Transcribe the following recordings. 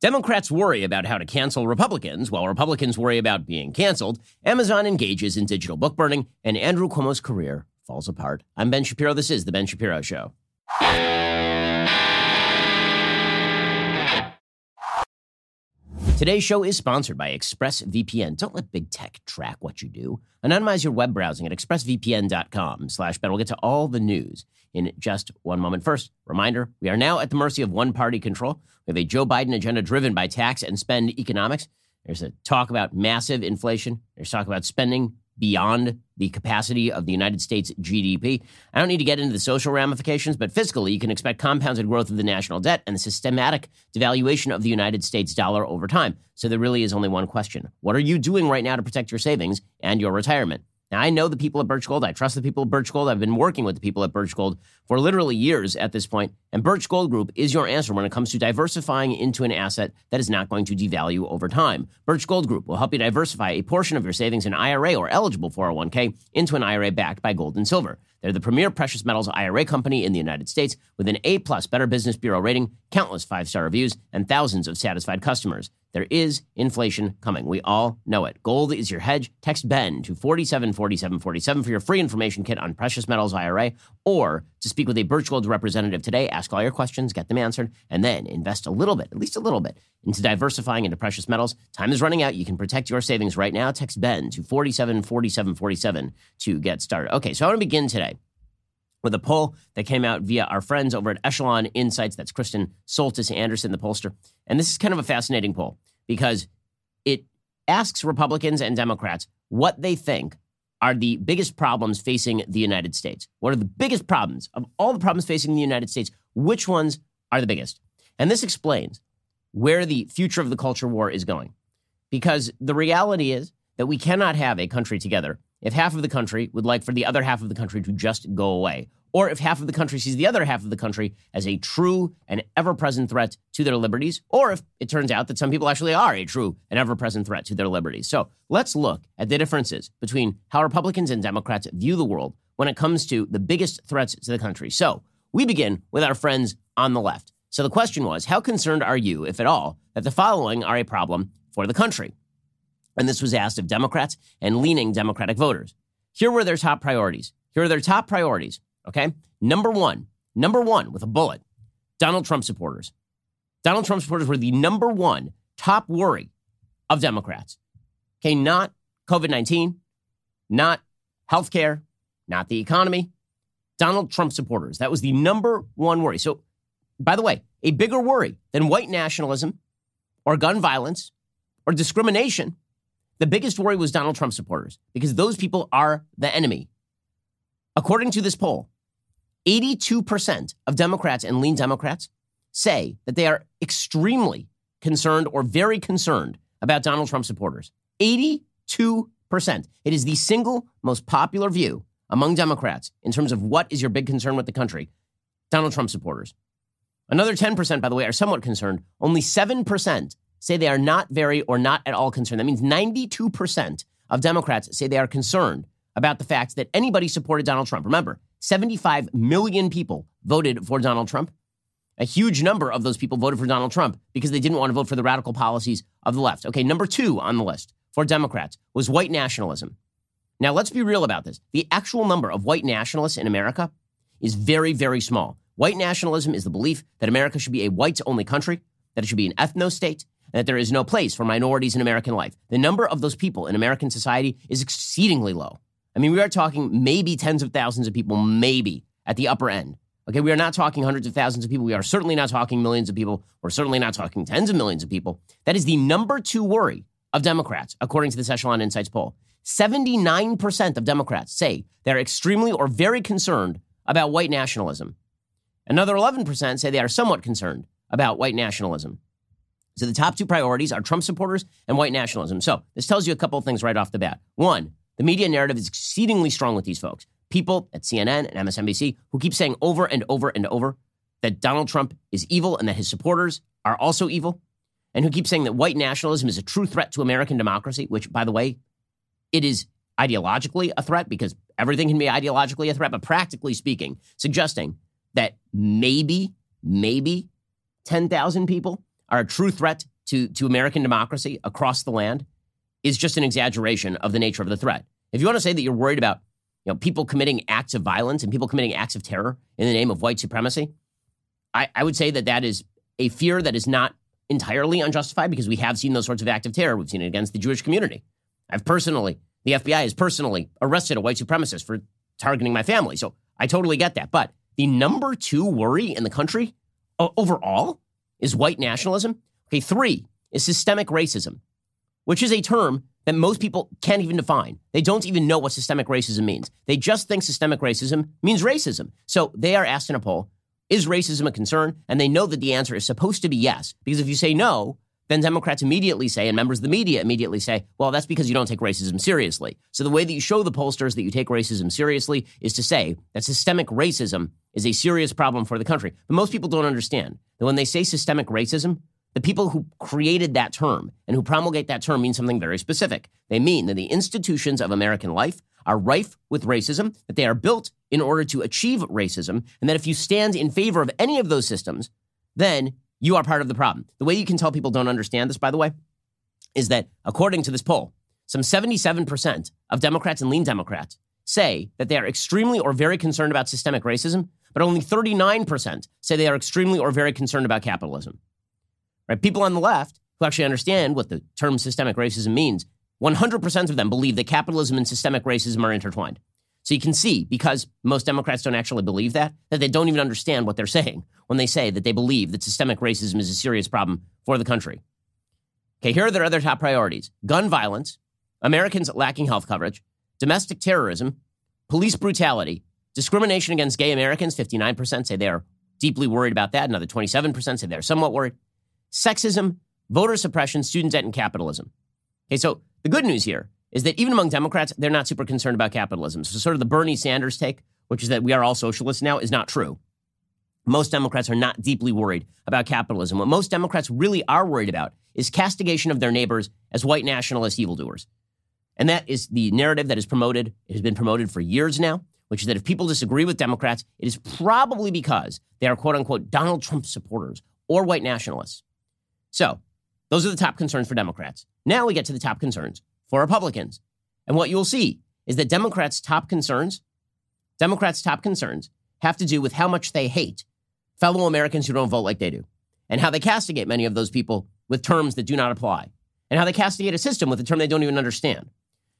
Democrats worry about how to cancel Republicans, while Republicans worry about being canceled. Amazon engages in digital book burning, and Andrew Cuomo's career falls apart. I'm Ben Shapiro. This is The Ben Shapiro Show. Today's show is sponsored by ExpressVPN. Don't let big tech track what you do. Anonymize your web browsing at expressvpn.com slash Ben. We'll get to all the news in just one moment. First, reminder, we are now at the mercy of one-party control. We have a Joe Biden agenda driven by tax and spend economics. There's a talk about massive inflation. There's talk about spending beyond the capacity of the United States GDP. I don't need to get into the social ramifications, but fiscally, you can expect compounded growth of the national debt and the systematic devaluation of the United States dollar over time. So there really is only one question What are you doing right now to protect your savings and your retirement? Now, I know the people at Birch Gold. I trust the people at Birch Gold. I've been working with the people at Birch Gold for literally years at this point. And Birch Gold Group is your answer when it comes to diversifying into an asset that is not going to devalue over time. Birch Gold Group will help you diversify a portion of your savings in IRA or eligible 401k into an IRA backed by gold and silver. They're the premier precious metals IRA company in the United States with an A plus Better Business Bureau rating, countless five star reviews, and thousands of satisfied customers. There is inflation coming. We all know it. Gold is your hedge. Text Ben to 474747 for your free information kit on precious metals IRA or to speak with a Birch Gold representative today. Ask all your questions, get them answered, and then invest a little bit, at least a little bit, into diversifying into precious metals. Time is running out. You can protect your savings right now. Text Ben to 474747 to get started. Okay, so I want to begin today with a poll that came out via our friends over at Echelon Insights. That's Kristen Soltis Anderson, the pollster. And this is kind of a fascinating poll because it asks Republicans and Democrats what they think are the biggest problems facing the United States. What are the biggest problems of all the problems facing the United States? Which ones are the biggest? And this explains where the future of the culture war is going. Because the reality is that we cannot have a country together if half of the country would like for the other half of the country to just go away, or if half of the country sees the other half of the country as a true and ever present threat to their liberties, or if it turns out that some people actually are a true and ever present threat to their liberties. So let's look at the differences between how Republicans and Democrats view the world when it comes to the biggest threats to the country. So we begin with our friends on the left. So the question was how concerned are you, if at all, that the following are a problem for the country? And this was asked of Democrats and leaning Democratic voters. Here were their top priorities. Here are their top priorities. Okay. Number one, number one with a bullet Donald Trump supporters. Donald Trump supporters were the number one top worry of Democrats. Okay. Not COVID 19, not healthcare, not the economy. Donald Trump supporters. That was the number one worry. So, by the way, a bigger worry than white nationalism or gun violence or discrimination the biggest worry was Donald Trump supporters because those people are the enemy. According to this poll, 82% of Democrats and lean Democrats say that they are extremely concerned or very concerned about Donald Trump supporters. 82%. It is the single most popular view among Democrats in terms of what is your big concern with the country Donald Trump supporters. Another 10%, by the way, are somewhat concerned. Only 7% say they are not very or not at all concerned. That means 92% of Democrats say they are concerned about the fact that anybody supported Donald Trump. Remember, 75 million people voted for Donald Trump. A huge number of those people voted for Donald Trump because they didn't want to vote for the radical policies of the left. Okay, number two on the list for Democrats was white nationalism. Now, let's be real about this. The actual number of white nationalists in America is very, very small. White nationalism is the belief that America should be a whites only country, that it should be an ethno state, that there is no place for minorities in American life. The number of those people in American society is exceedingly low. I mean, we are talking maybe tens of thousands of people, maybe at the upper end. Okay, we are not talking hundreds of thousands of people. We are certainly not talking millions of people. We're certainly not talking tens of millions of people. That is the number two worry of Democrats, according to this Echelon Insights poll. 79% of Democrats say they're extremely or very concerned about white nationalism. Another 11% say they are somewhat concerned about white nationalism. So the top two priorities are Trump supporters and white nationalism. So this tells you a couple of things right off the bat. One, the media narrative is exceedingly strong with these folks. People at CNN and MSNBC who keep saying over and over and over that Donald Trump is evil and that his supporters are also evil, and who keep saying that white nationalism is a true threat to American democracy, which, by the way, it is ideologically a threat because everything can be ideologically a threat, but practically speaking, suggesting that maybe, maybe 10,000 people are a true threat to, to American democracy across the land is just an exaggeration of the nature of the threat. If you want to say that you're worried about you know, people committing acts of violence and people committing acts of terror in the name of white supremacy, I, I would say that that is a fear that is not entirely unjustified because we have seen those sorts of acts of terror. We've seen it against the Jewish community. I've personally, the FBI has personally arrested a white supremacist for targeting my family. So I totally get that. But the number two worry in the country overall is white nationalism. Okay, three is systemic racism, which is a term that most people can't even define. They don't even know what systemic racism means. They just think systemic racism means racism. So they are asked in a poll, is racism a concern? And they know that the answer is supposed to be yes. Because if you say no, then Democrats immediately say, and members of the media immediately say, well, that's because you don't take racism seriously. So the way that you show the pollsters that you take racism seriously is to say that systemic racism is a serious problem for the country. But most people don't understand that when they say systemic racism, the people who created that term and who promulgate that term mean something very specific. They mean that the institutions of American life are rife with racism, that they are built in order to achieve racism, and that if you stand in favor of any of those systems, then you are part of the problem. The way you can tell people don't understand this, by the way, is that according to this poll, some 77% of Democrats and lean Democrats say that they are extremely or very concerned about systemic racism, but only 39% say they are extremely or very concerned about capitalism. Right? People on the left who actually understand what the term systemic racism means, 100% of them believe that capitalism and systemic racism are intertwined. So you can see, because most Democrats don't actually believe that, that they don't even understand what they're saying when they say that they believe that systemic racism is a serious problem for the country. Okay, here are their other top priorities gun violence, Americans lacking health coverage, domestic terrorism, police brutality, discrimination against gay Americans, 59% say they are deeply worried about that. Another 27% say they're somewhat worried. Sexism, voter suppression, student debt, and capitalism. Okay, so the good news here is that even among Democrats, they're not super concerned about capitalism. So, sort of the Bernie Sanders take, which is that we are all socialists now, is not true. Most Democrats are not deeply worried about capitalism. What most Democrats really are worried about is castigation of their neighbors as white nationalist evildoers. And that is the narrative that is promoted. It has been promoted for years now, which is that if people disagree with Democrats, it is probably because they are quote unquote Donald Trump supporters or white nationalists. So, those are the top concerns for Democrats. Now we get to the top concerns for Republicans. And what you'll see is that Democrats' top concerns, Democrats' top concerns have to do with how much they hate fellow Americans who don't vote like they do, and how they castigate many of those people with terms that do not apply, and how they castigate a system with a term they don't even understand.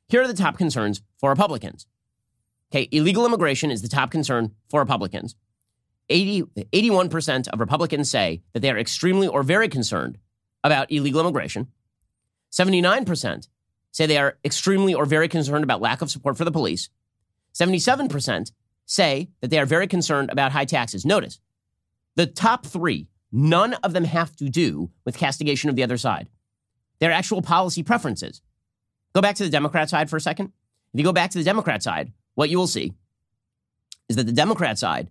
Here are the top concerns for Republicans. Okay, illegal immigration is the top concern for Republicans. 80, 81% of Republicans say that they are extremely or very concerned about illegal immigration. 79% say they are extremely or very concerned about lack of support for the police. 77% say that they are very concerned about high taxes. Notice the top three, none of them have to do with castigation of the other side. They're actual policy preferences. Go back to the Democrat side for a second. If you go back to the Democrat side, what you will see is that the Democrat side,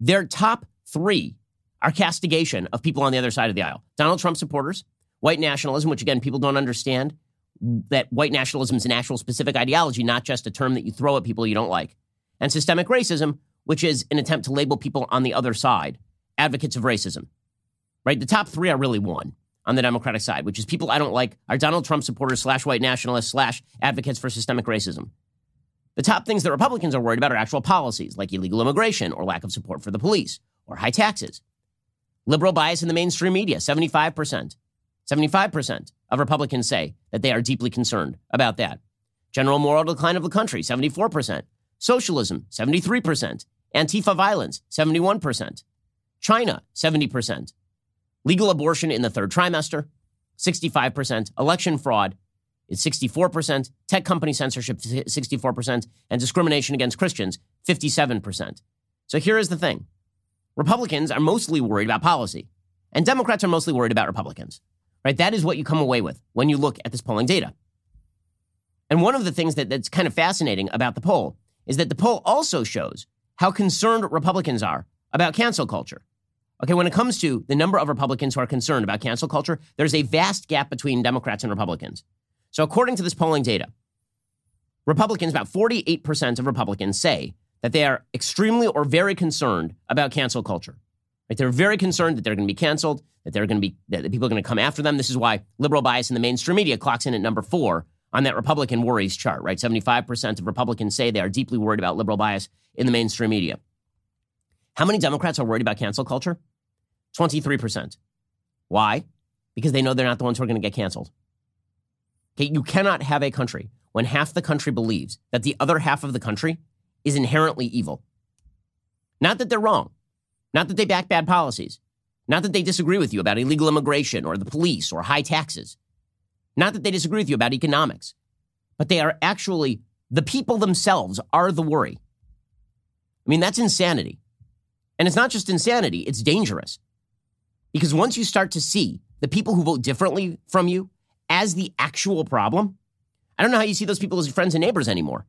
their top three are castigation of people on the other side of the aisle. Donald Trump supporters, white nationalism, which again, people don't understand, that white nationalism is an actual specific ideology, not just a term that you throw at people you don't like. And systemic racism, which is an attempt to label people on the other side advocates of racism. Right? The top three are really one on the Democratic side, which is people I don't like are Donald Trump supporters slash white nationalists slash advocates for systemic racism. The top things that Republicans are worried about are actual policies like illegal immigration or lack of support for the police or high taxes. Liberal bias in the mainstream media, 75%. 75% of Republicans say that they are deeply concerned about that. General moral decline of the country, 74%. Socialism, 73%. Antifa violence, 71%. China, 70%. Legal abortion in the third trimester, 65%. Election fraud is 64%. Tech company censorship, 64%. And discrimination against Christians, 57%. So here is the thing Republicans are mostly worried about policy, and Democrats are mostly worried about Republicans right? That is what you come away with when you look at this polling data. And one of the things that, that's kind of fascinating about the poll is that the poll also shows how concerned Republicans are about cancel culture. Okay, when it comes to the number of Republicans who are concerned about cancel culture, there's a vast gap between Democrats and Republicans. So, according to this polling data, Republicans, about 48% of Republicans say that they are extremely or very concerned about cancel culture. Right? They're very concerned that they're going to be canceled, that they're going to be that people are going to come after them. This is why liberal bias in the mainstream media clocks in at number four on that Republican worries chart. Right, seventy-five percent of Republicans say they are deeply worried about liberal bias in the mainstream media. How many Democrats are worried about cancel culture? Twenty-three percent. Why? Because they know they're not the ones who are going to get canceled. Okay, you cannot have a country when half the country believes that the other half of the country is inherently evil. Not that they're wrong. Not that they back bad policies. Not that they disagree with you about illegal immigration or the police or high taxes. Not that they disagree with you about economics. But they are actually, the people themselves are the worry. I mean, that's insanity. And it's not just insanity, it's dangerous. Because once you start to see the people who vote differently from you as the actual problem, I don't know how you see those people as friends and neighbors anymore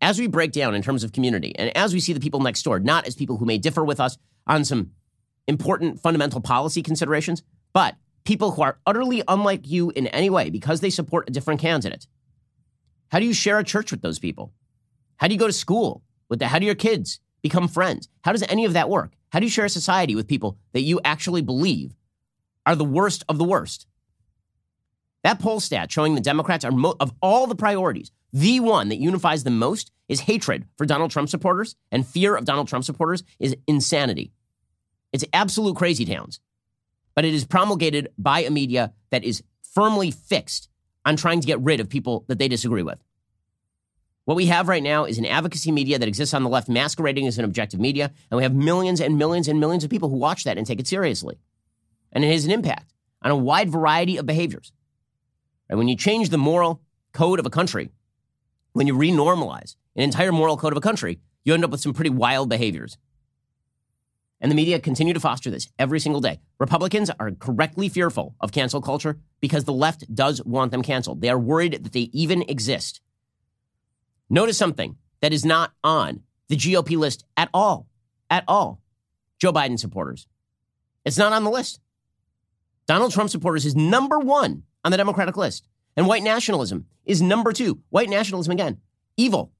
as we break down in terms of community and as we see the people next door, not as people who may differ with us on some important fundamental policy considerations, but people who are utterly unlike you in any way because they support a different candidate. How do you share a church with those people? How do you go to school with the, how do your kids become friends? How does any of that work? How do you share a society with people that you actually believe are the worst of the worst? That poll stat showing the Democrats are, mo- of all the priorities, the one that unifies them most is hatred for Donald Trump supporters and fear of Donald Trump supporters is insanity. It's absolute crazy towns. But it is promulgated by a media that is firmly fixed on trying to get rid of people that they disagree with. What we have right now is an advocacy media that exists on the left masquerading as an objective media, and we have millions and millions and millions of people who watch that and take it seriously. And it has an impact on a wide variety of behaviors. And when you change the moral code of a country, when you renormalize an entire moral code of a country, you end up with some pretty wild behaviors. And the media continue to foster this every single day. Republicans are correctly fearful of cancel culture because the left does want them canceled. They are worried that they even exist. Notice something that is not on the GOP list at all. At all. Joe Biden supporters. It's not on the list. Donald Trump supporters is number one on the Democratic list. And white nationalism is number two. White nationalism, again, evil.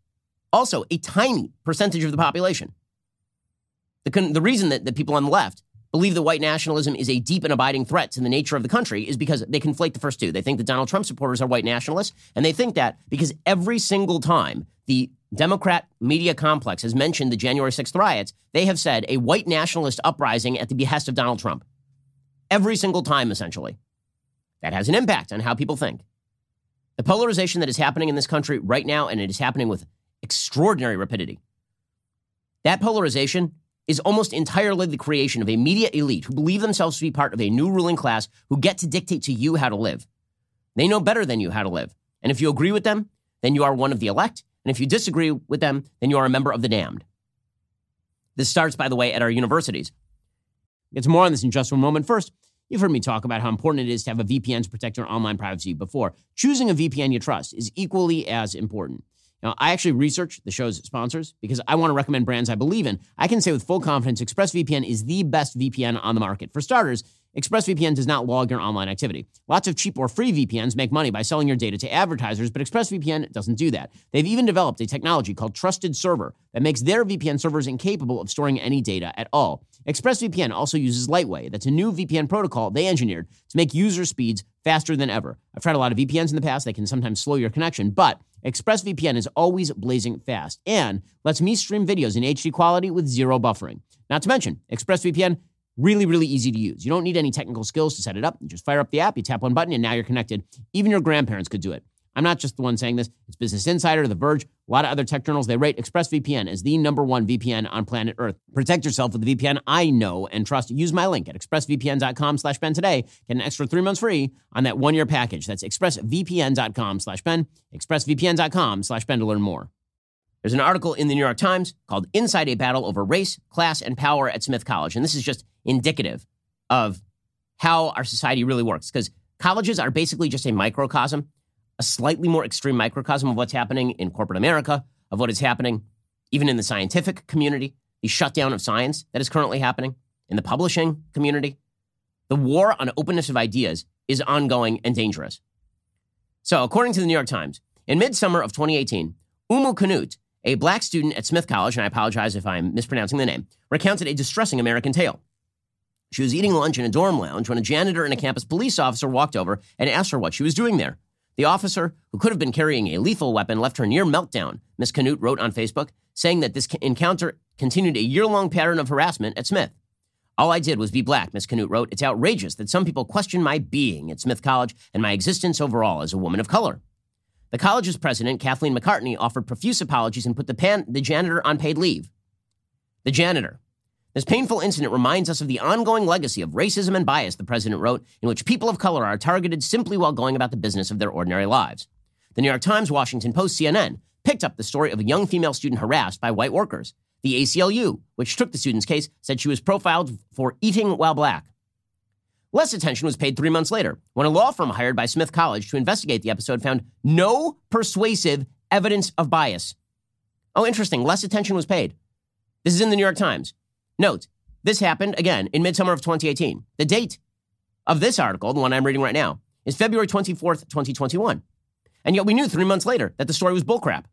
Also, a tiny percentage of the population. The, con- the reason that, that people on the left believe that white nationalism is a deep and abiding threat to the nature of the country is because they conflate the first two. They think that Donald Trump supporters are white nationalists, and they think that because every single time the Democrat media complex has mentioned the January 6th riots, they have said a white nationalist uprising at the behest of Donald Trump. Every single time, essentially. That has an impact on how people think. The polarization that is happening in this country right now, and it is happening with extraordinary rapidity, that polarization is almost entirely the creation of a media elite who believe themselves to be part of a new ruling class who get to dictate to you how to live. They know better than you how to live. And if you agree with them, then you are one of the elect. And if you disagree with them, then you are a member of the damned. This starts, by the way, at our universities. To more on this in just one moment. First, You've heard me talk about how important it is to have a VPN to protect your online privacy before. Choosing a VPN you trust is equally as important. Now, I actually research the show's sponsors because I want to recommend brands I believe in. I can say with full confidence ExpressVPN is the best VPN on the market. For starters, ExpressVPN does not log your online activity. Lots of cheap or free VPNs make money by selling your data to advertisers, but ExpressVPN doesn't do that. They've even developed a technology called Trusted Server that makes their VPN servers incapable of storing any data at all. ExpressVPN also uses Lightway. That's a new VPN protocol they engineered to make user speeds faster than ever. I've tried a lot of VPNs in the past. They can sometimes slow your connection, but ExpressVPN is always blazing fast and lets me stream videos in HD quality with zero buffering. Not to mention, ExpressVPN Really, really easy to use. You don't need any technical skills to set it up. You just fire up the app, you tap one button, and now you're connected. Even your grandparents could do it. I'm not just the one saying this. It's Business Insider, The Verge, a lot of other tech journals. They rate ExpressVPN as the number one VPN on planet Earth. Protect yourself with the VPN I know and trust. Use my link at expressvpn.com slash Ben today. Get an extra three months free on that one-year package. That's expressvpn.com slash Ben, expressvpn.com slash Ben to learn more. There's an article in the New York Times called Inside a Battle Over Race, Class, and Power at Smith College. And this is just indicative of how our society really works because colleges are basically just a microcosm, a slightly more extreme microcosm of what's happening in corporate America, of what is happening even in the scientific community, the shutdown of science that is currently happening in the publishing community. The war on openness of ideas is ongoing and dangerous. So, according to the New York Times, in midsummer of 2018, Oumou Kanoute, a black student at Smith College, and I apologize if I'm mispronouncing the name, recounted a distressing American tale. She was eating lunch in a dorm lounge when a janitor and a campus police officer walked over and asked her what she was doing there. The officer, who could have been carrying a lethal weapon, left her near meltdown, Ms. Kanoute wrote on Facebook, saying that this encounter continued a year long pattern of harassment at Smith. All I did was be black, Ms. Kanoute wrote. It's outrageous that some people question my being at Smith College and my existence overall as a woman of color. The college's president, Kathleen McCartney, offered profuse apologies and put the, pan- the janitor on paid leave. The janitor. This painful incident reminds us of the ongoing legacy of racism and bias, the president wrote, in which people of color are targeted simply while going about the business of their ordinary lives. The New York Times, Washington Post, CNN picked up the story of a young female student harassed by white workers. The ACLU, which took the student's case, said she was profiled for eating while black. Less attention was paid three months later when a law firm hired by Smith College to investigate the episode found no persuasive evidence of bias. Oh, interesting. Less attention was paid. This is in the New York Times. Note, this happened again in midsummer of 2018. The date of this article, the one I'm reading right now, is February 24th, 2021. And yet we knew three months later that the story was bullcrap.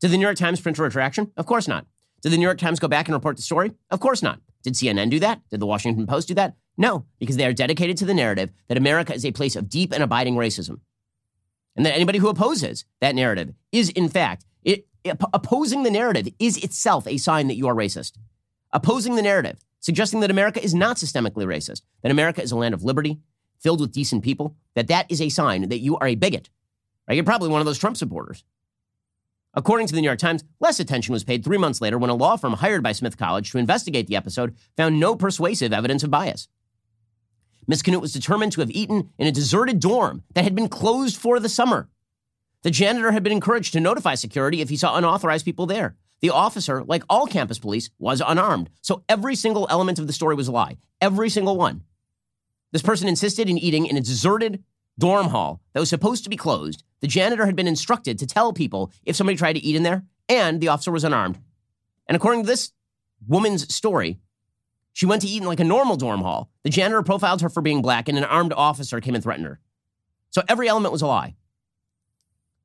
Did the New York Times print a retraction? Of course not. Did the New York Times go back and report the story? Of course not. Did CNN do that? Did the Washington Post do that? No, because they are dedicated to the narrative that America is a place of deep and abiding racism. And that anybody who opposes that narrative is, in fact, it, opposing the narrative is itself a sign that you are racist. Opposing the narrative, suggesting that America is not systemically racist, that America is a land of liberty, filled with decent people, that that is a sign that you are a bigot. Right? You're probably one of those Trump supporters. According to the New York Times, less attention was paid three months later when a law firm hired by Smith College to investigate the episode found no persuasive evidence of bias. Miss Kanoute was determined to have eaten in a deserted dorm that had been closed for the summer. The janitor had been encouraged to notify security if he saw unauthorized people there. The officer, like all campus police, was unarmed. So every single element of the story was a lie. Every single one. This person insisted in eating in a deserted dorm hall that was supposed to be closed. The janitor had been instructed to tell people if somebody tried to eat in there, and the officer was unarmed. And according to this woman's story, she went to eat in like a normal dorm hall. The janitor profiled her for being black, and an armed officer came and threatened her. So every element was a lie.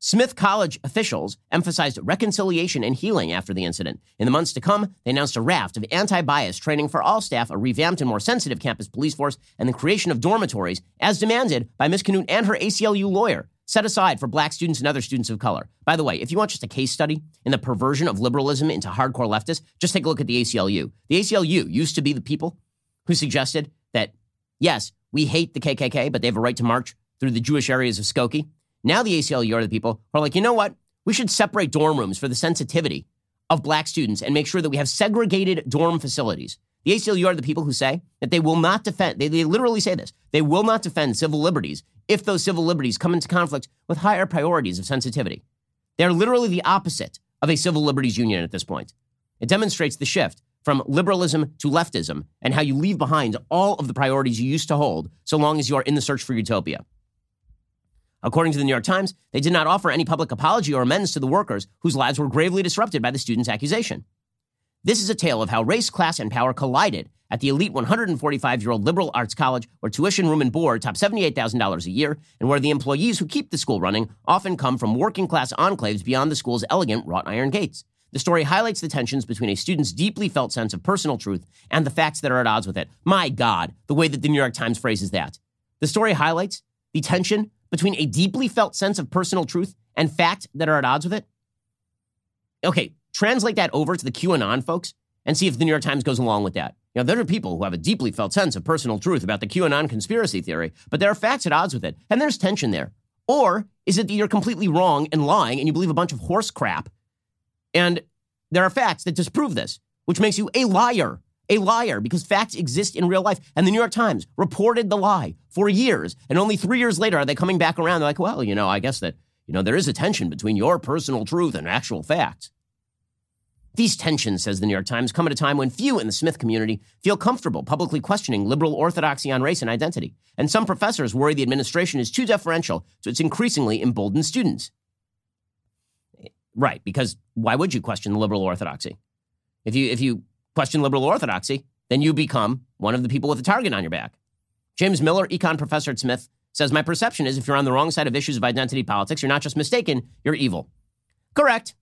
Smith College officials emphasized reconciliation and healing after the incident. In the months to come, they announced a raft of anti bias training for all staff, a revamped and more sensitive campus police force, and the creation of dormitories, as demanded by Ms. Kanoute and her ACLU lawyer, set aside for black students and other students of color. By the way, if you want just a case study in the perversion of liberalism into hardcore leftists, just take a look at the ACLU. The ACLU used to be the people who suggested that, yes, we hate the KKK, but they have a right to march through the Jewish areas of Skokie. Now the ACLU are the people who are like, you know what? We should separate dorm rooms for the sensitivity of black students and make sure that we have segregated dorm facilities. The ACLU are the people who say that they will not defend, they, they literally say this, they will not defend civil liberties if those civil liberties come into conflict with higher priorities of sensitivity. They're literally the opposite of a civil liberties union at this point. It demonstrates the shift from liberalism to leftism and how you leave behind all of the priorities you used to hold so long as you are in the search for utopia. According to the New York Times, they did not offer any public apology or amends to the workers whose lives were gravely disrupted by the student's accusation. This is a tale of how race, class, and power collided at the elite 145 year old liberal arts college, where tuition, room, and board top $78,000 a year, and where the employees who keep the school running often come from working class enclaves beyond the school's elegant wrought iron gates. The story highlights the tensions between a student's deeply felt sense of personal truth and the facts that are at odds with it. My God, the way that the New York Times phrases that. The story highlights the tension between a deeply felt sense of personal truth and fact that are at odds with it? Okay, translate that over to the QAnon folks and see if the New York Times goes along with that. You know, there are people who have a deeply felt sense of personal truth about the QAnon conspiracy theory, but there are facts at odds with it, and there's tension there. Or is it that you're completely wrong and lying and you believe a bunch of horse crap? And there are facts that disprove this, which makes you a liar a liar because facts exist in real life. And the New York Times reported the lie for years. And only three years later are they coming back around. They're like, well, you know, I guess that, you know, there is a tension between your personal truth and actual facts. These tensions, says the New York Times, come at a time when few in the Smith community feel comfortable publicly questioning liberal orthodoxy on race and identity. And some professors worry the administration is too deferential to its increasingly emboldened students. Right, because why would you question the liberal orthodoxy? If you if you question liberal orthodoxy, then you become one of the people with a target on your back. James Miller, econ professor at Smith, says My perception is if you're on the wrong side of issues of identity politics, you're not just mistaken, you're evil. Correct.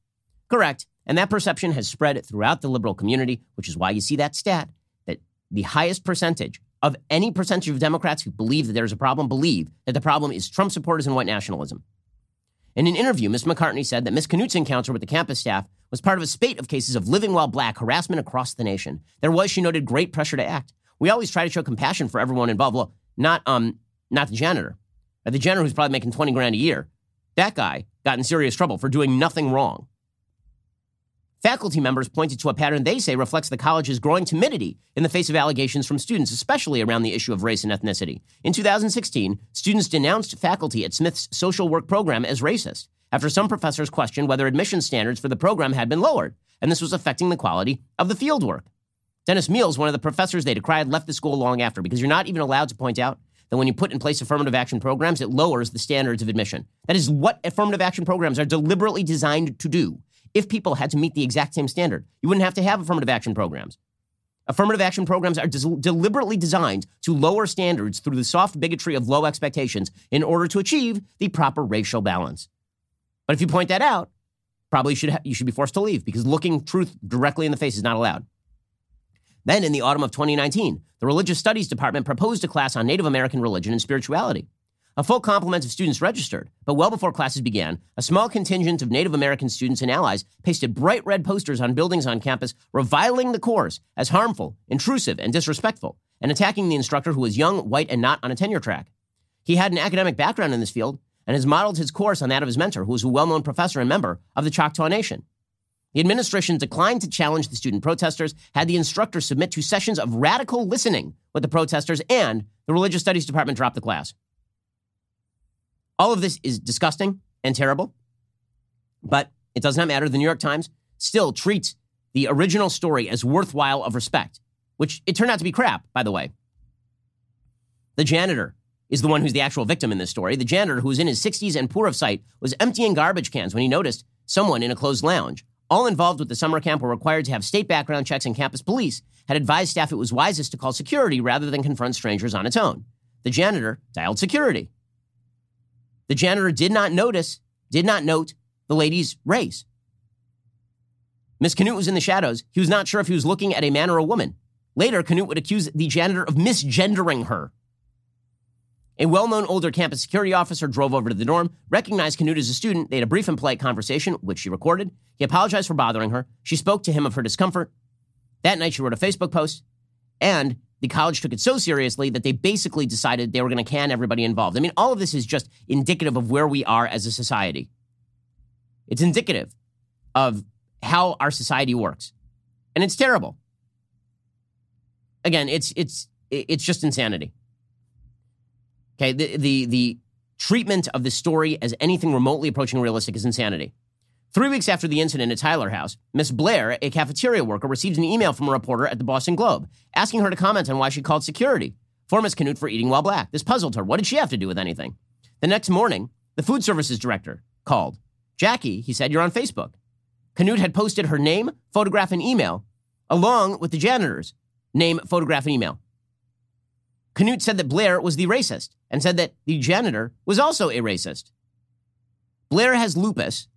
Correct. And that perception has spread throughout the liberal community, which is why you see that stat that the highest percentage of any percentage of Democrats who believe that there's a problem believe that the problem is Trump supporters and white nationalism. In an interview, Ms. McCartney said that Ms. Knute's encounter with the campus staff was part of a spate of cases of living while black harassment across the nation. There was, she noted, great pressure to act. We always try to show compassion for everyone involved. Well, not um, not the janitor. Uh, the janitor who's probably making 20 grand a year. That guy got in serious trouble for doing nothing wrong. Faculty members pointed to a pattern they say reflects the college's growing timidity in the face of allegations from students, especially around the issue of race and ethnicity. In 2016, students denounced faculty at Smith's social work program as racist after some professors questioned whether admission standards for the program had been lowered, and this was affecting the quality of the fieldwork. Dennis Miehls, one of the professors they decried, left the school long after because you're not even allowed to point out that when you put in place affirmative action programs, it lowers the standards of admission. That is what affirmative action programs are deliberately designed to do. If people had to meet the exact same standard, you wouldn't have to have affirmative action programs. Affirmative action programs are des- deliberately designed to lower standards through the soft bigotry of low expectations in order to achieve the proper racial balance. But if you point that out, probably should ha- you should be forced to leave because looking truth directly in the face is not allowed. Then, in the autumn of 2019, the Religious Studies Department proposed a class on Native American religion and spirituality. A full complement of students registered, but well before classes began, a small contingent of Native American students and allies pasted bright red posters on buildings on campus reviling the course as harmful, intrusive, and disrespectful, and attacking the instructor who was young, white, and not on a tenure track. He had an academic background in this field and has modeled his course on that of his mentor, who is a well known professor and member of the Choctaw Nation. The administration declined to challenge the student protesters, had the instructor submit to sessions of radical listening with the protesters, and the religious studies department dropped the class. All of this is disgusting and terrible, but it does not matter. The New York Times still treats the original story as worthwhile of respect, which it turned out to be crap, by the way. The janitor is the one who's the actual victim in this story. The janitor, who was in his 60s and poor of sight, was emptying garbage cans when he noticed someone in a closed lounge. All involved with the summer camp were required to have state background checks, and campus police had advised staff it was wisest to call security rather than confront strangers on its own. The janitor dialed security. The janitor did not notice, did not note the lady's race. Miss Knute was in the shadows. He was not sure if he was looking at a man or a woman. Later, Knute would accuse the janitor of misgendering her. A well known older campus security officer drove over to the dorm, recognized Knute as a student. They had a brief and polite conversation, which she recorded. He apologized for bothering her. She spoke to him of her discomfort. That night, she wrote a Facebook post, and the college took it so seriously that they basically decided they were going to can everybody involved. I mean, all of this is just indicative of where we are as a society. It's indicative of how our society works. And it's terrible. Again, it's it's it's just insanity. Okay, the, the, the treatment of this story as anything remotely approaching realistic is insanity. Three weeks after the incident at Tyler House, Miss Blair, a cafeteria worker, received an email from a reporter at the Boston Globe asking her to comment on why she called security for Miss Knute for eating while black. This puzzled her. What did she have to do with anything? The next morning, the food services director called. Jackie, he said, you're on Facebook. Knute had posted her name, photograph, and email, along with the janitor's name, photograph, and email. Knute said that Blair was the racist and said that the janitor was also a racist. Blair has lupus.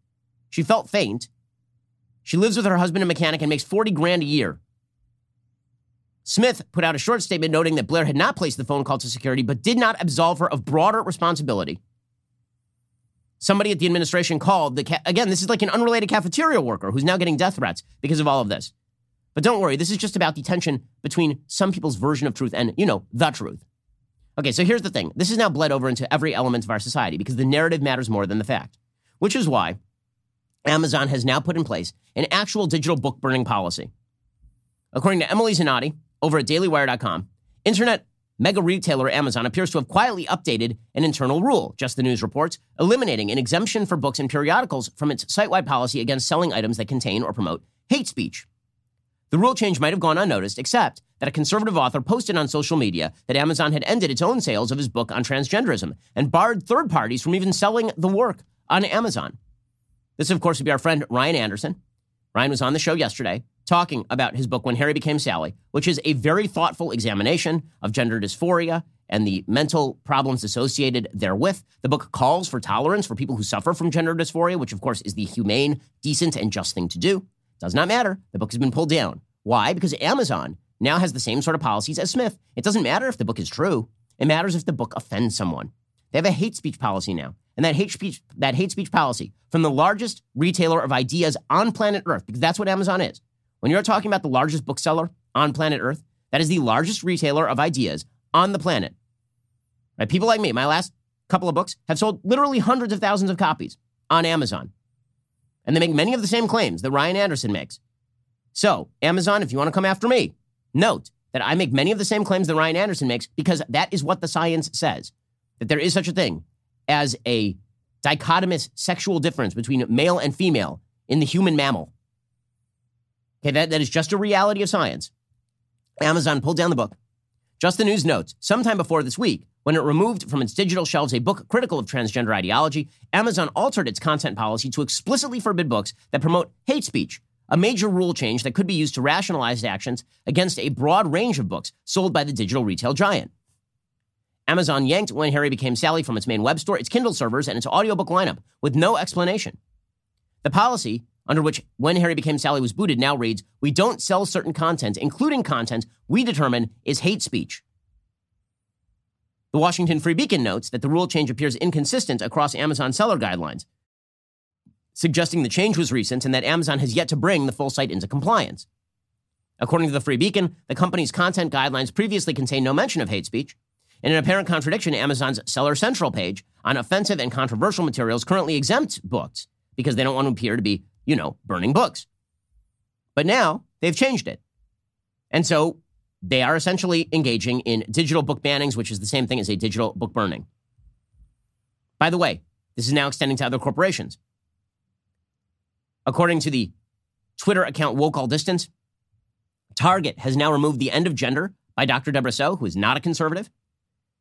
She felt faint. She lives with her husband, a mechanic, and makes 40 grand a year. Smith put out a short statement noting that Blair had not placed the phone call to security, but did not absolve her of broader responsibility. Somebody at the administration called the ca- again. This is like an unrelated cafeteria worker who's now getting death threats because of all of this. But don't worry, this is just about the tension between some people's version of truth and, you know, the truth. Okay, so here's the thing this has now bled over into every element of our society because the narrative matters more than the fact, which is why Amazon has now put in place an actual digital book burning policy. According to Emily Zanotti over at dailywire.com, internet mega retailer Amazon appears to have quietly updated an internal rule, just the news reports, eliminating an exemption for books and periodicals from its site wide policy against selling items that contain or promote hate speech. The rule change might have gone unnoticed, except that a conservative author posted on social media that Amazon had ended its own sales of his book on transgenderism and barred third parties from even selling the work on Amazon. This, of course, would be our friend Ryan Anderson. Ryan was on the show yesterday talking about his book, When Harry Became Sally, which is a very thoughtful examination of gender dysphoria and the mental problems associated therewith. The book calls for tolerance for people who suffer from gender dysphoria, which, of course, is the humane, decent, and just thing to do. Does not matter. The book has been pulled down. Why? Because Amazon now has the same sort of policies as Smith. It doesn't matter if the book is true. It matters if the book offends someone. They have a hate speech policy now. And that hate speech, that hate speech policy from the largest retailer of ideas on planet Earth, because that's what Amazon is. When you're talking about the largest bookseller on planet Earth, that is the largest retailer of ideas on the planet. Right? People like me, my last couple of books have sold literally hundreds of thousands of copies on Amazon. And they make many of the same claims that Ryan Anderson makes. So, Amazon, if you want to come after me, note that I make many of the same claims that Ryan Anderson makes because that is what the science says that there is such a thing as a dichotomous sexual difference between male and female in the human mammal. Okay, that, that is just a reality of science. Amazon pulled down the book. Just the News notes, sometime before this week, when it removed from its digital shelves a book critical of transgender ideology, Amazon altered its content policy to explicitly forbid books that promote hate speech, a major rule change that could be used to rationalize actions against a broad range of books sold by the digital retail giant. Amazon yanked When Harry Became Sally from its main web store, its Kindle servers, and its audiobook lineup with no explanation. The policy under which When Harry Became Sally was booted now reads We don't sell certain content, including content we determine is hate speech. The Washington Free Beacon notes that the rule change appears inconsistent across Amazon seller guidelines, suggesting the change was recent and that Amazon has yet to bring the full site into compliance. According to the Free Beacon, the company's content guidelines previously contained no mention of hate speech, in an apparent contradiction, Amazon's Seller Central page on offensive and controversial materials currently exempts books because they don't want to appear to be, you know, burning books. But now they've changed it. And so they are essentially engaging in digital book bannings, which is the same thing as a digital book burning. By the way, this is now extending to other corporations. According to the Twitter account Wokal Distance, Target has now removed The End of Gender by Dr. Debra Soh, who is not a conservative,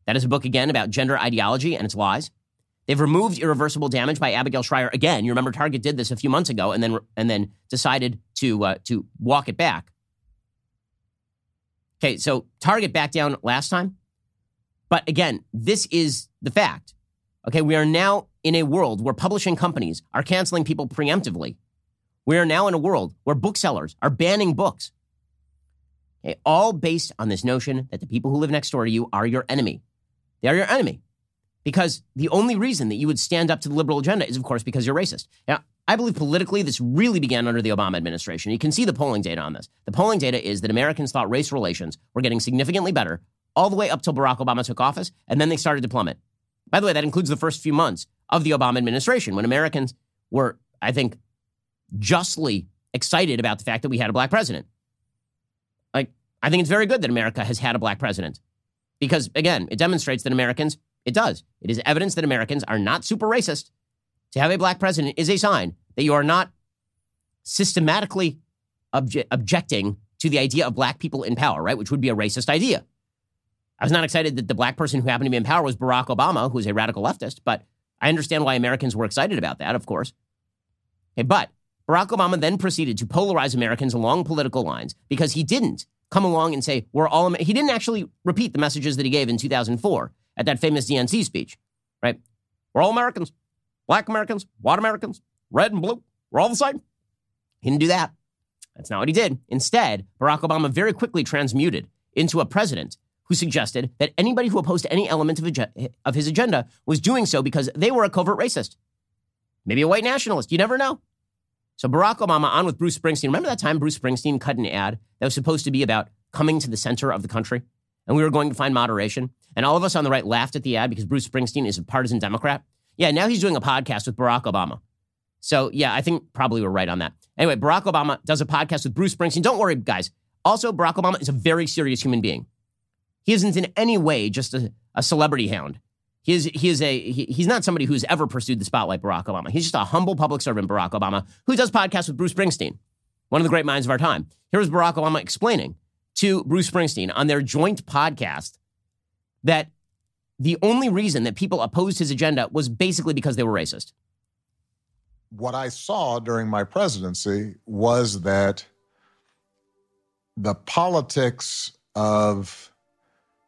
that is a book, again, about gender ideology and its lies. They've removed Irreversible Damage by Abigail Shrier. Again, you remember Target did this a few months ago and then, and then decided to, uh, to walk it back. Okay, so Target backed down last time. But again, this is the fact. Okay, we are now in a world where publishing companies are canceling people preemptively. We are now in a world where booksellers are banning books. Okay, all based on this notion that the people who live next door to you are your enemy. They are your enemy. Because the only reason that you would stand up to the liberal agenda is, of course, because you're racist. Now, I believe politically this really began under the Obama administration. You can see the polling data on this. The polling data is that Americans thought race relations were getting significantly better all the way up till Barack Obama took office, and then they started to plummet. By the way, that includes the first few months of the Obama administration when Americans were, I think, justly excited about the fact that we had a black president. Like, I think it's very good that America has had a black president. Because again, it demonstrates that Americans, it does. It is evidence that Americans are not super racist. To have a black president is a sign that you are not systematically obje- objecting to the idea of black people in power, right? Which would be a racist idea. I was not excited that the black person who happened to be in power was Barack Obama, who's a radical leftist, but I understand why Americans were excited about that, of course. Okay, but Barack Obama then proceeded to polarize Americans along political lines because he didn't come along and say, we're all, he didn't actually repeat the messages that he gave in 2004 at that famous DNC speech, right? We're all Americans, black Americans, white Americans, red and blue. We're all the same. He didn't do that. That's not what he did. Instead, Barack Obama very quickly transmuted into a president who suggested that anybody who opposed any element of, of his agenda was doing so because they were a covert racist. Maybe a white nationalist. You never know. So Barack Obama on with Bruce Springsteen. Remember that time Bruce Springsteen cut an ad that was supposed to be about coming to the center of the country? And we were going to find moderation. And all of us on the right laughed at the ad because Bruce Springsteen is a partisan Democrat. Yeah, now he's doing a podcast with Barack Obama. So yeah, I think probably we're right on that. Anyway, Barack Obama does a podcast with Bruce Springsteen. Don't worry, guys. Also, Barack Obama is a very serious human being. He isn't in any way just a, a celebrity hound. He is, he is a, he, he's not somebody who's ever pursued the spotlight, Barack Obama. He's just a humble public servant, Barack Obama, who does podcasts with Bruce Springsteen, one of the great minds of our time. Here was Barack Obama explaining to Bruce Springsteen on their joint podcast that the only reason that people opposed his agenda was basically because they were racist. What I saw during my presidency was that the politics of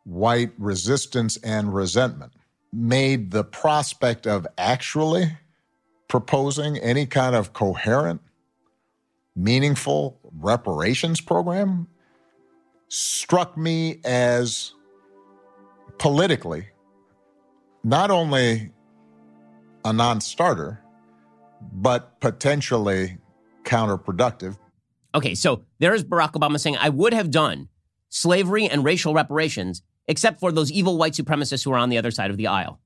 white resistance and resentment made the prospect of actually proposing any kind of coherent, meaningful reparations program struck me as politically not only a non starter, but potentially counterproductive. Okay, so there's Barack Obama saying, I would have done slavery and racial reparations except for those evil white supremacists who are on the other side of the aisle.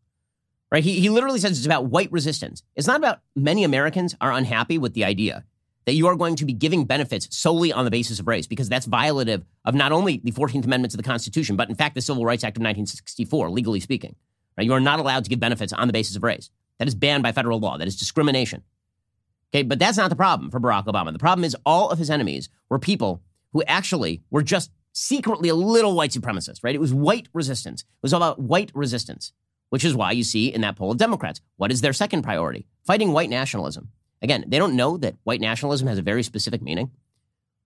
Right? He, he literally says it's about white resistance. It's not about many Americans are unhappy with the idea that you are going to be giving benefits solely on the basis of race, because that's violative of not only the 14th Amendment to the Constitution, but in fact the Civil Rights Act of 1964, legally speaking. Right? You are not allowed to give benefits on the basis of race. That is banned by federal law. That is discrimination. Okay, but that's not the problem for Barack Obama. The problem is all of his enemies were people who actually were just secretly a little white supremacist, right? It was white resistance. It was all about white resistance, which is why you see in that poll of Democrats, what is their second priority? Fighting white nationalism. Again, they don't know that white nationalism has a very specific meaning.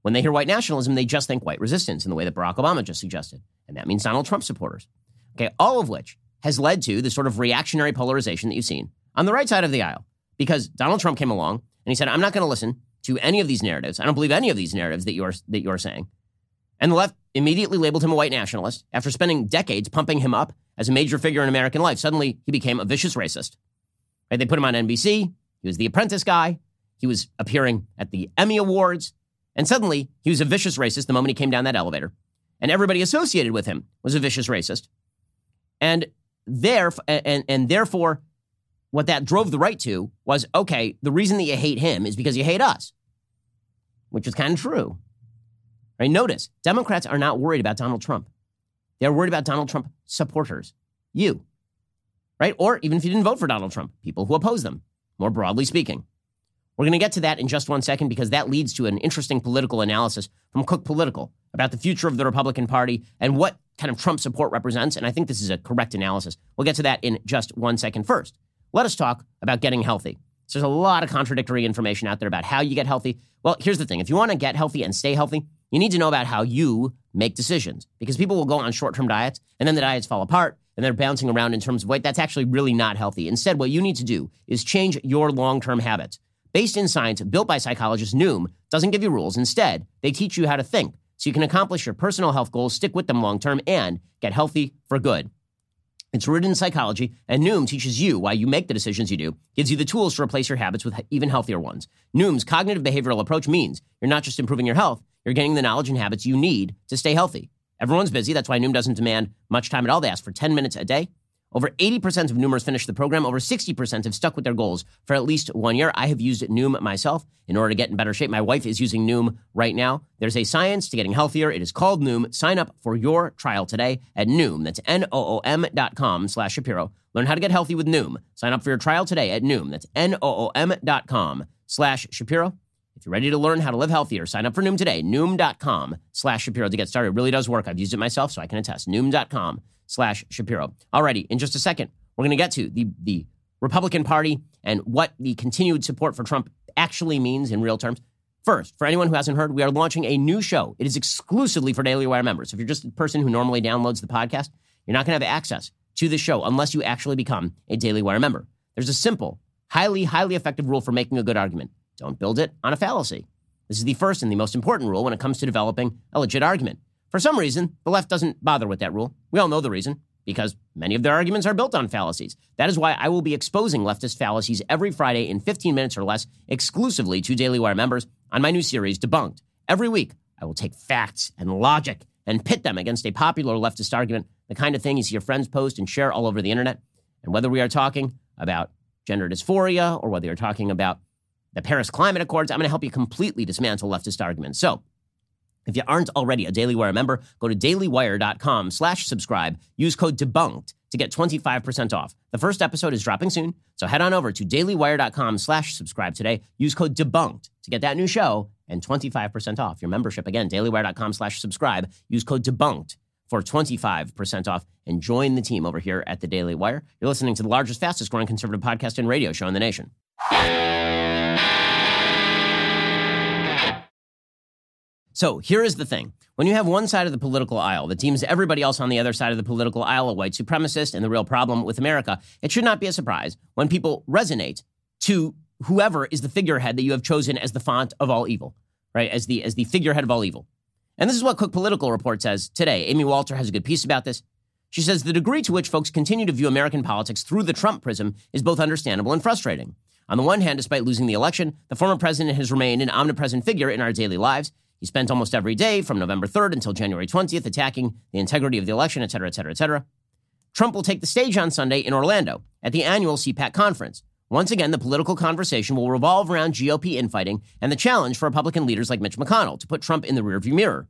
When they hear white nationalism, they just think white resistance in the way that Barack Obama just suggested. And that means Donald Trump supporters. Okay, all of which has led to the sort of reactionary polarization that you've seen on the right side of the aisle. Because Donald Trump came along and he said, I'm not going to listen to any of these narratives. I don't believe any of these narratives that you're, that you're saying. And the left immediately labeled him a white nationalist after spending decades pumping him up as a major figure in American life. Suddenly, he became a vicious racist. Right? They put him on NBC. He was the apprentice guy. He was appearing at the Emmy Awards. And suddenly, he was a vicious racist the moment he came down that elevator. And everybody associated with him was a vicious racist. And there, and, and therefore, what that drove the right to was okay, the reason that you hate him is because you hate us, which is kind of true. Right? Notice, Democrats are not worried about Donald Trump. They're worried about Donald Trump supporters, you, right? Or even if you didn't vote for Donald Trump, people who oppose them, more broadly speaking. We're going to get to that in just one second because that leads to an interesting political analysis from Cook Political about the future of the Republican Party and what kind of Trump support represents. And I think this is a correct analysis. We'll get to that in just one second. First, let us talk about getting healthy. So there's a lot of contradictory information out there about how you get healthy. Well, here's the thing if you want to get healthy and stay healthy, you need to know about how you make decisions because people will go on short term diets and then the diets fall apart and they're bouncing around in terms of weight. That's actually really not healthy. Instead, what you need to do is change your long term habits. Based in science, built by psychologist Noom, doesn't give you rules. Instead, they teach you how to think so you can accomplish your personal health goals, stick with them long term, and get healthy for good. It's rooted in psychology, and Noom teaches you why you make the decisions you do, gives you the tools to replace your habits with even healthier ones. Noom's cognitive behavioral approach means you're not just improving your health, you're getting the knowledge and habits you need to stay healthy. Everyone's busy. That's why Noom doesn't demand much time at all. They ask for 10 minutes a day. Over 80% of Noomers finish the program. Over 60% have stuck with their goals for at least one year. I have used Noom myself in order to get in better shape. My wife is using Noom right now. There's a science to getting healthier. It is called Noom. Sign up for your trial today at Noom. That's N-O-O-M dot com slash Shapiro. Learn how to get healthy with Noom. Sign up for your trial today at Noom. That's N-O-O-M dot com slash Shapiro. If you're ready to learn how to live healthier, sign up for Noom today. Noom.com slash Shapiro to get started. It really does work. I've used it myself, so I can attest. Noom.com slash Shapiro. Alrighty, in just a second, we're going to get to the, the Republican Party and what the continued support for Trump actually means in real terms. First, for anyone who hasn't heard, we are launching a new show. It is exclusively for Daily Wire members. If you're just a person who normally downloads the podcast, you're not going to have access to the show unless you actually become a Daily Wire member. There's a simple, highly, highly effective rule for making a good argument. Don't build it on a fallacy. This is the first and the most important rule when it comes to developing a legit argument. For some reason, the left doesn't bother with that rule. We all know the reason because many of their arguments are built on fallacies. That is why I will be exposing leftist fallacies every Friday in 15 minutes or less, exclusively to Daily Wire members on my new series, Debunked. Every week, I will take facts and logic and pit them against a popular leftist argument, the kind of thing you see your friends post and share all over the internet. And whether we are talking about gender dysphoria or whether you're talking about the Paris Climate Accords. I'm going to help you completely dismantle leftist arguments. So, if you aren't already a Daily Wire member, go to dailywire.com slash subscribe. Use code DEBUNKED to get 25% off. The first episode is dropping soon, so head on over to dailywire.com slash subscribe today. Use code DEBUNKED to get that new show and 25% off your membership. Again, dailywire.com slash subscribe. Use code DEBUNKED for 25% off and join the team over here at the Daily Wire. You're listening to the largest, fastest growing conservative podcast and radio show in the nation. So here is the thing. When you have one side of the political aisle that deems everybody else on the other side of the political aisle a white supremacist and the real problem with America, it should not be a surprise when people resonate to whoever is the figurehead that you have chosen as the font of all evil, right? As the as the figurehead of all evil. And this is what Cook Political Report says today. Amy Walter has a good piece about this. She says the degree to which folks continue to view American politics through the Trump prism is both understandable and frustrating. On the one hand, despite losing the election, the former president has remained an omnipresent figure in our daily lives. He spent almost every day from November 3rd until January 20th attacking the integrity of the election, et cetera, et cetera, et cetera. Trump will take the stage on Sunday in Orlando at the annual CPAC conference. Once again, the political conversation will revolve around GOP infighting and the challenge for Republican leaders like Mitch McConnell to put Trump in the rearview mirror.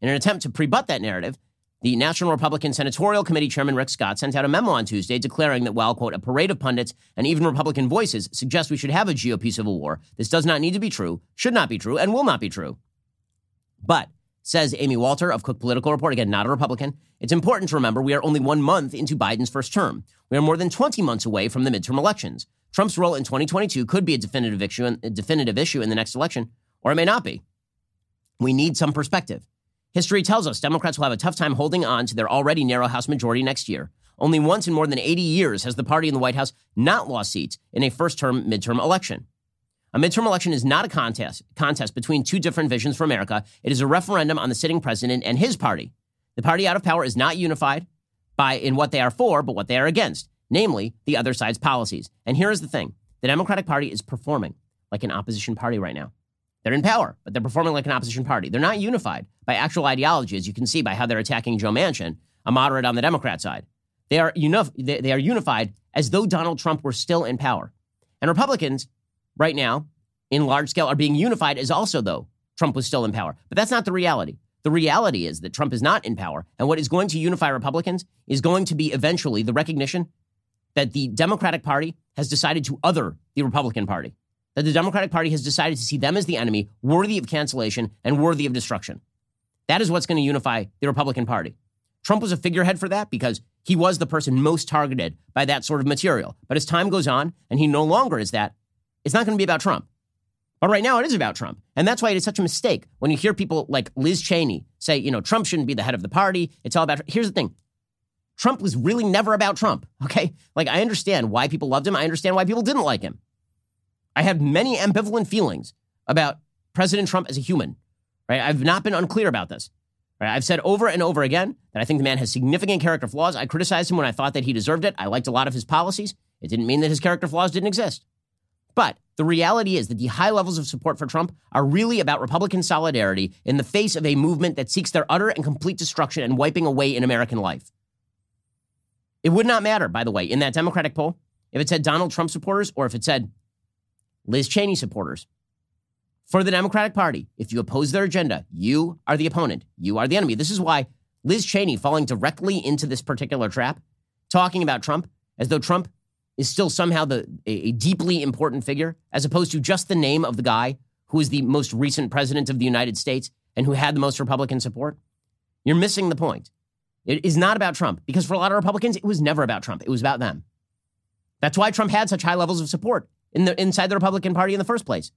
In an attempt to pre-butt that narrative, the National Republican Senatorial Committee Chairman Rick Scott sent out a memo on Tuesday declaring that while, quote, a parade of pundits and even Republican voices suggest we should have a GOP civil war, this does not need to be true, should not be true, and will not be true. But, says Amy Walter of Cook Political Report, again, not a Republican, it's important to remember we are only one month into Biden's first term. We are more than 20 months away from the midterm elections. Trump's role in 2022 could be a definitive issue, a definitive issue in the next election, or it may not be. We need some perspective. History tells us Democrats will have a tough time holding on to their already narrow House majority next year. Only once in more than 80 years has the party in the White House not lost seats in a first term midterm election. A midterm election is not a contest, contest between two different visions for America. It is a referendum on the sitting president and his party. The party out of power is not unified by in what they are for, but what they are against, namely the other side's policies. And here is the thing the Democratic Party is performing like an opposition party right now. They're in power, but they're performing like an opposition party. They're not unified by actual ideology, as you can see by how they're attacking Joe Manchin, a moderate on the Democrat side. They are, unif- they are unified as though Donald Trump were still in power. And Republicans, right now, in large scale, are being unified as also though Trump was still in power. But that's not the reality. The reality is that Trump is not in power. And what is going to unify Republicans is going to be eventually the recognition that the Democratic Party has decided to other the Republican Party that the Democratic Party has decided to see them as the enemy, worthy of cancellation and worthy of destruction. That is what's going to unify the Republican Party. Trump was a figurehead for that because he was the person most targeted by that sort of material. But as time goes on and he no longer is that, it's not going to be about Trump. But right now it is about Trump. And that's why it is such a mistake when you hear people like Liz Cheney say, you know, Trump shouldn't be the head of the party. It's all about. Here's the thing Trump was really never about Trump. Okay. Like, I understand why people loved him. I understand why people didn't like him. I have many ambivalent feelings about President Trump as a human. Right? I've not been unclear about this. Right? I've said over and over again that I think the man has significant character flaws. I criticized him when I thought that he deserved it. I liked a lot of his policies. It didn't mean that his character flaws didn't exist. But the reality is that the high levels of support for Trump are really about Republican solidarity in the face of a movement that seeks their utter and complete destruction and wiping away in American life. It would not matter, by the way, in that Democratic poll, if it said Donald Trump supporters or if it said Liz Cheney supporters. For the Democratic Party, if you oppose their agenda, you are the opponent. You are the enemy. This is why Liz Cheney falling directly into this particular trap, talking about Trump as though Trump is still somehow the, a, deeply important figure, as opposed to just the name of the guy who is the most recent president of the United States and who had the most Republican support. You're missing the point. It is not about Trump because for a lot of Republicans, it was never about Trump. It was about them. That's why Trump had such high levels of support in the, inside the Republican Party in the first place.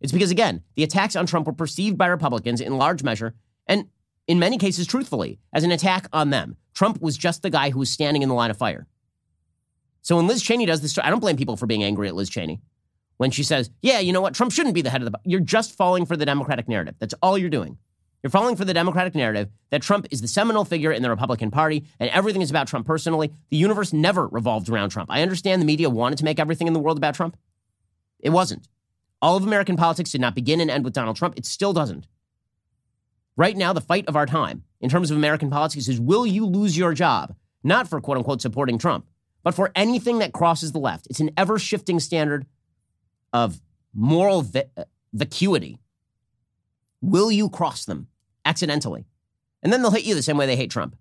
It's because, again, the attacks on Trump were perceived by Republicans in large measure, and in many cases, truthfully, as an attack on them. Trump was just the guy who was standing in the line of fire. So when Liz Cheney does this, I don't blame people for being angry at Liz Cheney. When she says, yeah, you know what, Trump shouldn't be the head of the, you're just falling for the Democratic narrative. That's all you're doing. You're falling for the Democratic narrative that Trump is the seminal figure in the Republican Party and everything is about Trump personally. The universe never revolved around Trump. I understand the media wanted to make everything in the world about Trump. It wasn't. All of American politics did not begin and end with Donald Trump. It still doesn't. Right now, the fight of our time in terms of American politics is will you lose your job? Not for quote unquote supporting Trump, but for anything that crosses the left. It's an ever shifting standard of moral uh, vacuity. Will you cross them accidentally? And then they'll hit you the same way they hate Trump.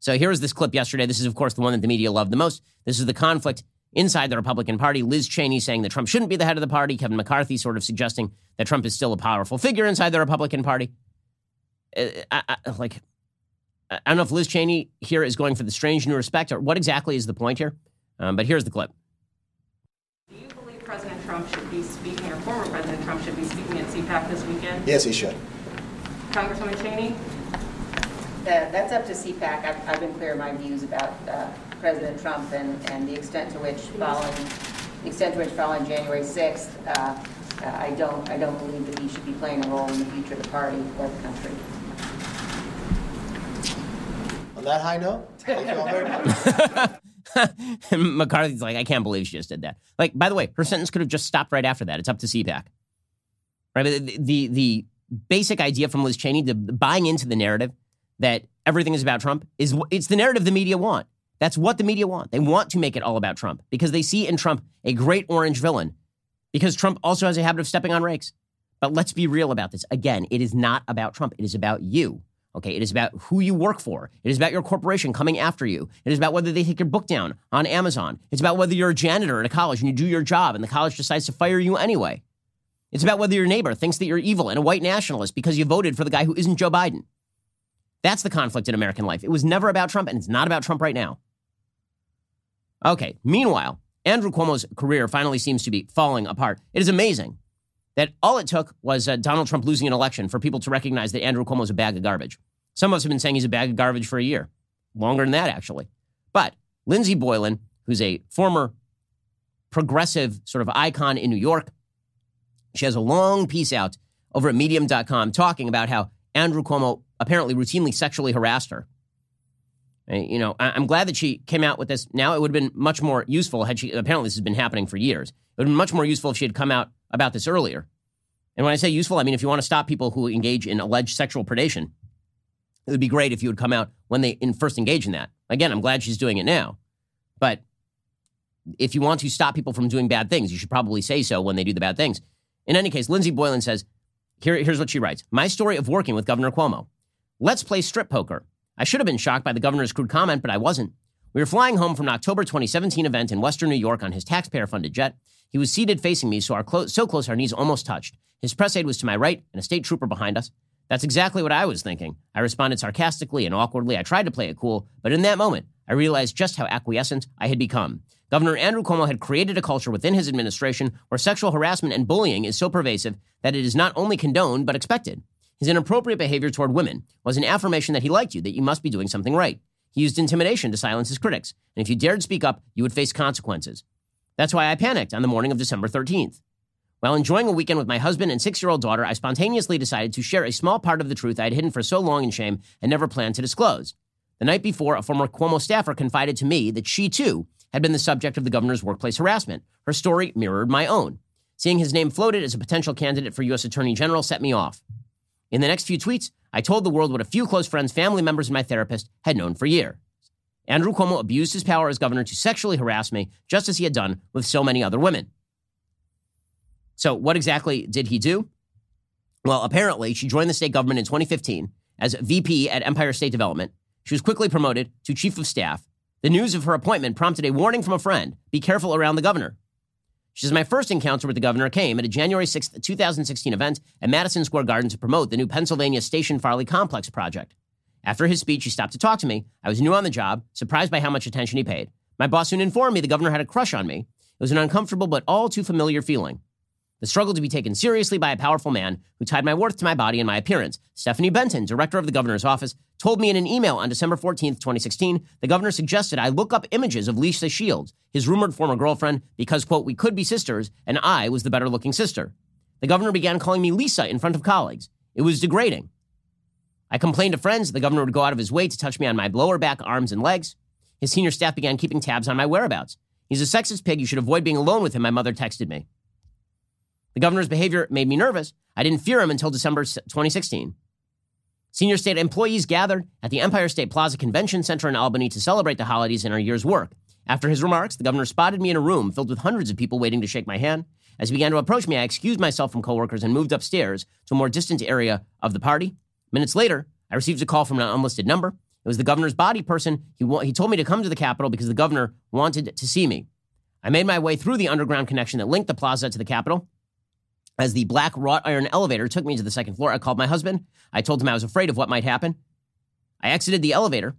So here is this clip yesterday. This is, of course, the one that the media loved the most. This is the conflict inside the Republican Party. Liz Cheney saying that Trump shouldn't be the head of the party. Kevin McCarthy sort of suggesting that Trump is still a powerful figure inside the Republican Party. Uh, I, I, like, I don't know if Liz Cheney here is going for the strange new respect or what exactly is the point here. Um, but here's the clip. Do you believe President Trump should be speaking, or former President Trump should be speaking at CPAC this weekend? Yes, he should. Congresswoman Cheney? Uh, that's up to CPAC. I've, I've, been clear in my views about uh, President Trump and, and the extent to which following the extent to which following January 6th, uh, uh, I don't, I don't believe that he should be playing a role in the future of the party or the country. On that high note, thank you all very much. McCarthy's like, I can't believe she just did that. Like, by the way, her sentence could have just stopped right after that. It's up to CPAC. Right? The, the, the basic idea from Liz Cheney, the buying into the narrative that everything is about Trump, is it's the narrative the media want. That's what the media want. They want to make it all about Trump because they see in Trump a great orange villain because Trump also has a habit of stepping on rakes. But let's be real about this. Again, it is not about Trump. It is about you. Okay, it is about who you work for. It is about your corporation coming after you. It is about whether they take your book down on Amazon. It's about whether you're a janitor at a college and you do your job and the college decides to fire you anyway. It's about whether your neighbor thinks that you're evil and a white nationalist because you voted for the guy who isn't Joe Biden. That's the conflict in American life. It was never about Trump and it's not about Trump right now. Okay, meanwhile, Andrew Cuomo's career finally seems to be falling apart. It is amazing that all it took was uh, Donald Trump losing an election for people to recognize that Andrew Cuomo is a bag of garbage. Some of us have been saying he's a bag of garbage for a year, longer than that, actually. But Lindsey Boylan, who's a former progressive sort of icon in New York, she has a long piece out over at medium.com talking about how Andrew Cuomo apparently routinely sexually harassed her. You know, I'm glad that she came out with this now. It would have been much more useful had she, apparently, this has been happening for years. It would have been much more useful if she had come out about this earlier. And when I say useful, I mean if you want to stop people who engage in alleged sexual predation, it would be great if you would come out when they in first engage in that. Again, I'm glad she's doing it now. But if you want to stop people from doing bad things, you should probably say so when they do the bad things. In any case, Lindsey Boylan says, Here, here's what she writes My story of working with Governor Cuomo. Let's play strip poker. I should have been shocked by the governor's crude comment, but I wasn't. We were flying home from an October 2017 event in Western New York on his taxpayer funded jet. He was seated facing me, so, our clo- so close our knees almost touched. His press aide was to my right and a state trooper behind us. That's exactly what I was thinking. I responded sarcastically and awkwardly. I tried to play it cool, but in that moment, I realized just how acquiescent I had become. Governor Andrew Cuomo had created a culture within his administration where sexual harassment and bullying is so pervasive that it is not only condoned but expected. His inappropriate behavior toward women was an affirmation that he liked you, that you must be doing something right. He used intimidation to silence his critics, and if you dared speak up, you would face consequences. That's why I panicked on the morning of December 13th. While enjoying a weekend with my husband and six year old daughter, I spontaneously decided to share a small part of the truth I had hidden for so long in shame and never planned to disclose. The night before, a former Cuomo staffer confided to me that she, too, had been the subject of the governor's workplace harassment. Her story mirrored my own. Seeing his name floated as a potential candidate for U.S. Attorney General set me off. In the next few tweets, I told the world what a few close friends, family members, and my therapist had known for years. Andrew Cuomo abused his power as governor to sexually harass me, just as he had done with so many other women. So, what exactly did he do? Well, apparently, she joined the state government in 2015 as VP at Empire State Development. She was quickly promoted to chief of staff. The news of her appointment prompted a warning from a friend be careful around the governor. She says, My first encounter with the governor came at a January 6, 2016 event at Madison Square Garden to promote the new Pennsylvania Station Farley Complex project. After his speech, he stopped to talk to me. I was new on the job, surprised by how much attention he paid. My boss soon informed me the governor had a crush on me. It was an uncomfortable but all too familiar feeling. The struggle to be taken seriously by a powerful man who tied my worth to my body and my appearance. Stephanie Benton, director of the governor's office, told me in an email on December 14th, 2016, the governor suggested I look up images of Lisa Shields, his rumored former girlfriend, because, quote, we could be sisters, and I was the better looking sister. The governor began calling me Lisa in front of colleagues. It was degrading. I complained to friends. The governor would go out of his way to touch me on my lower back, arms, and legs. His senior staff began keeping tabs on my whereabouts. He's a sexist pig. You should avoid being alone with him, my mother texted me. The governor's behavior made me nervous. I didn't fear him until December 2016. Senior state employees gathered at the Empire State Plaza Convention Center in Albany to celebrate the holidays and our year's work. After his remarks, the governor spotted me in a room filled with hundreds of people waiting to shake my hand. As he began to approach me, I excused myself from coworkers and moved upstairs to a more distant area of the party. Minutes later, I received a call from an unlisted number. It was the governor's body person. He, wa- he told me to come to the Capitol because the governor wanted to see me. I made my way through the underground connection that linked the plaza to the Capitol. As the black wrought iron elevator took me to the second floor, I called my husband. I told him I was afraid of what might happen. I exited the elevator.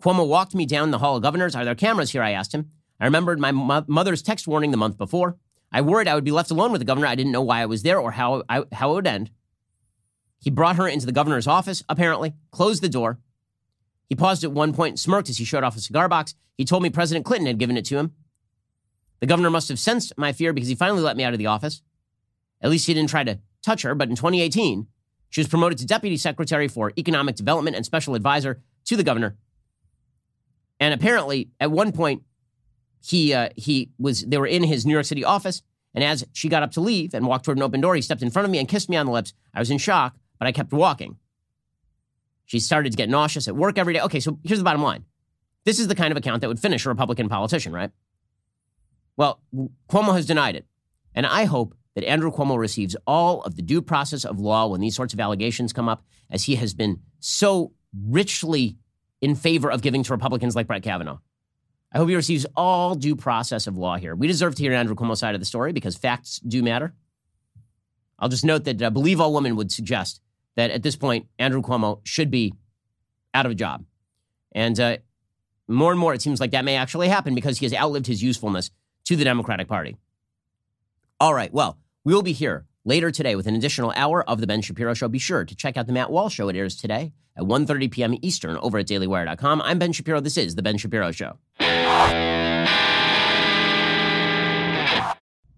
Cuomo walked me down the hall of governors. Are there cameras here? I asked him. I remembered my mo- mother's text warning the month before. I worried I would be left alone with the governor. I didn't know why I was there or how, I, how it would end. He brought her into the governor's office, apparently, closed the door. He paused at one point, smirked as he showed off a cigar box. He told me President Clinton had given it to him. The governor must have sensed my fear because he finally let me out of the office. At least he didn't try to touch her. But in 2018, she was promoted to Deputy Secretary for Economic Development and Special Advisor to the governor. And apparently, at one point, he uh, he was they were in his New York City office, and as she got up to leave and walked toward an open door, he stepped in front of me and kissed me on the lips. I was in shock, but I kept walking. She started to get nauseous at work every day. Okay, so here's the bottom line. This is the kind of account that would finish a Republican politician, right? Well, Cuomo has denied it. And I hope that Andrew Cuomo receives all of the due process of law when these sorts of allegations come up, as he has been so richly in favor of giving to Republicans like Brett Kavanaugh. I hope he receives all due process of law here. We deserve to hear Andrew Cuomo's side of the story because facts do matter. I'll just note that uh, Believe All Women would suggest that at this point, Andrew Cuomo should be out of a job. And uh, more and more, it seems like that may actually happen because he has outlived his usefulness to the Democratic Party. All right, well, we will be here later today with an additional hour of the Ben Shapiro Show. Be sure to check out the Matt Walsh Show. It airs today at 1.30 p.m. Eastern over at dailywire.com. I'm Ben Shapiro. This is the Ben Shapiro Show.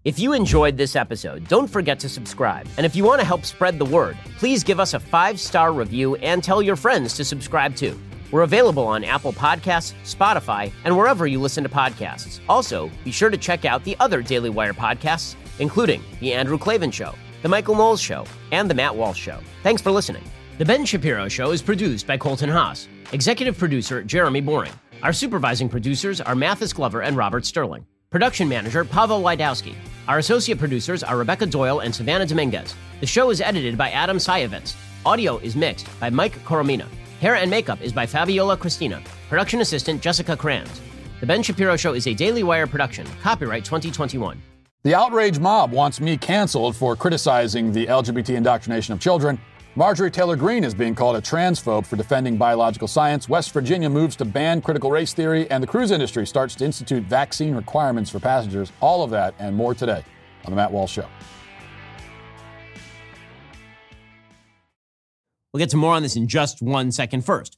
If you enjoyed this episode, don't forget to subscribe. And if you want to help spread the word, please give us a five star review and tell your friends to subscribe too. We're available on Apple Podcasts, Spotify, and wherever you listen to podcasts. Also, be sure to check out the other Daily Wire podcasts, including The Andrew Klavan Show, The Michael Knowles Show, and The Matt Walsh Show. Thanks for listening. The Ben Shapiro Show is produced by Colton Haas, executive producer Jeremy Boring. Our supervising producers are Mathis Glover and Robert Sterling. Production manager Pavel Lydowski. Our associate producers are Rebecca Doyle and Savannah Dominguez. The show is edited by Adam Sajovits. Audio is mixed by Mike Coromina. Hair and makeup is by Fabiola Cristina. Production assistant Jessica Kranz. The Ben Shapiro Show is a Daily Wire production. Copyright 2021. The outrage mob wants me canceled for criticizing the LGBT indoctrination of children. Marjorie Taylor Greene is being called a transphobe for defending biological science. West Virginia moves to ban critical race theory, and the cruise industry starts to institute vaccine requirements for passengers. All of that and more today on The Matt Walsh Show. We'll get to more on this in just one second. First,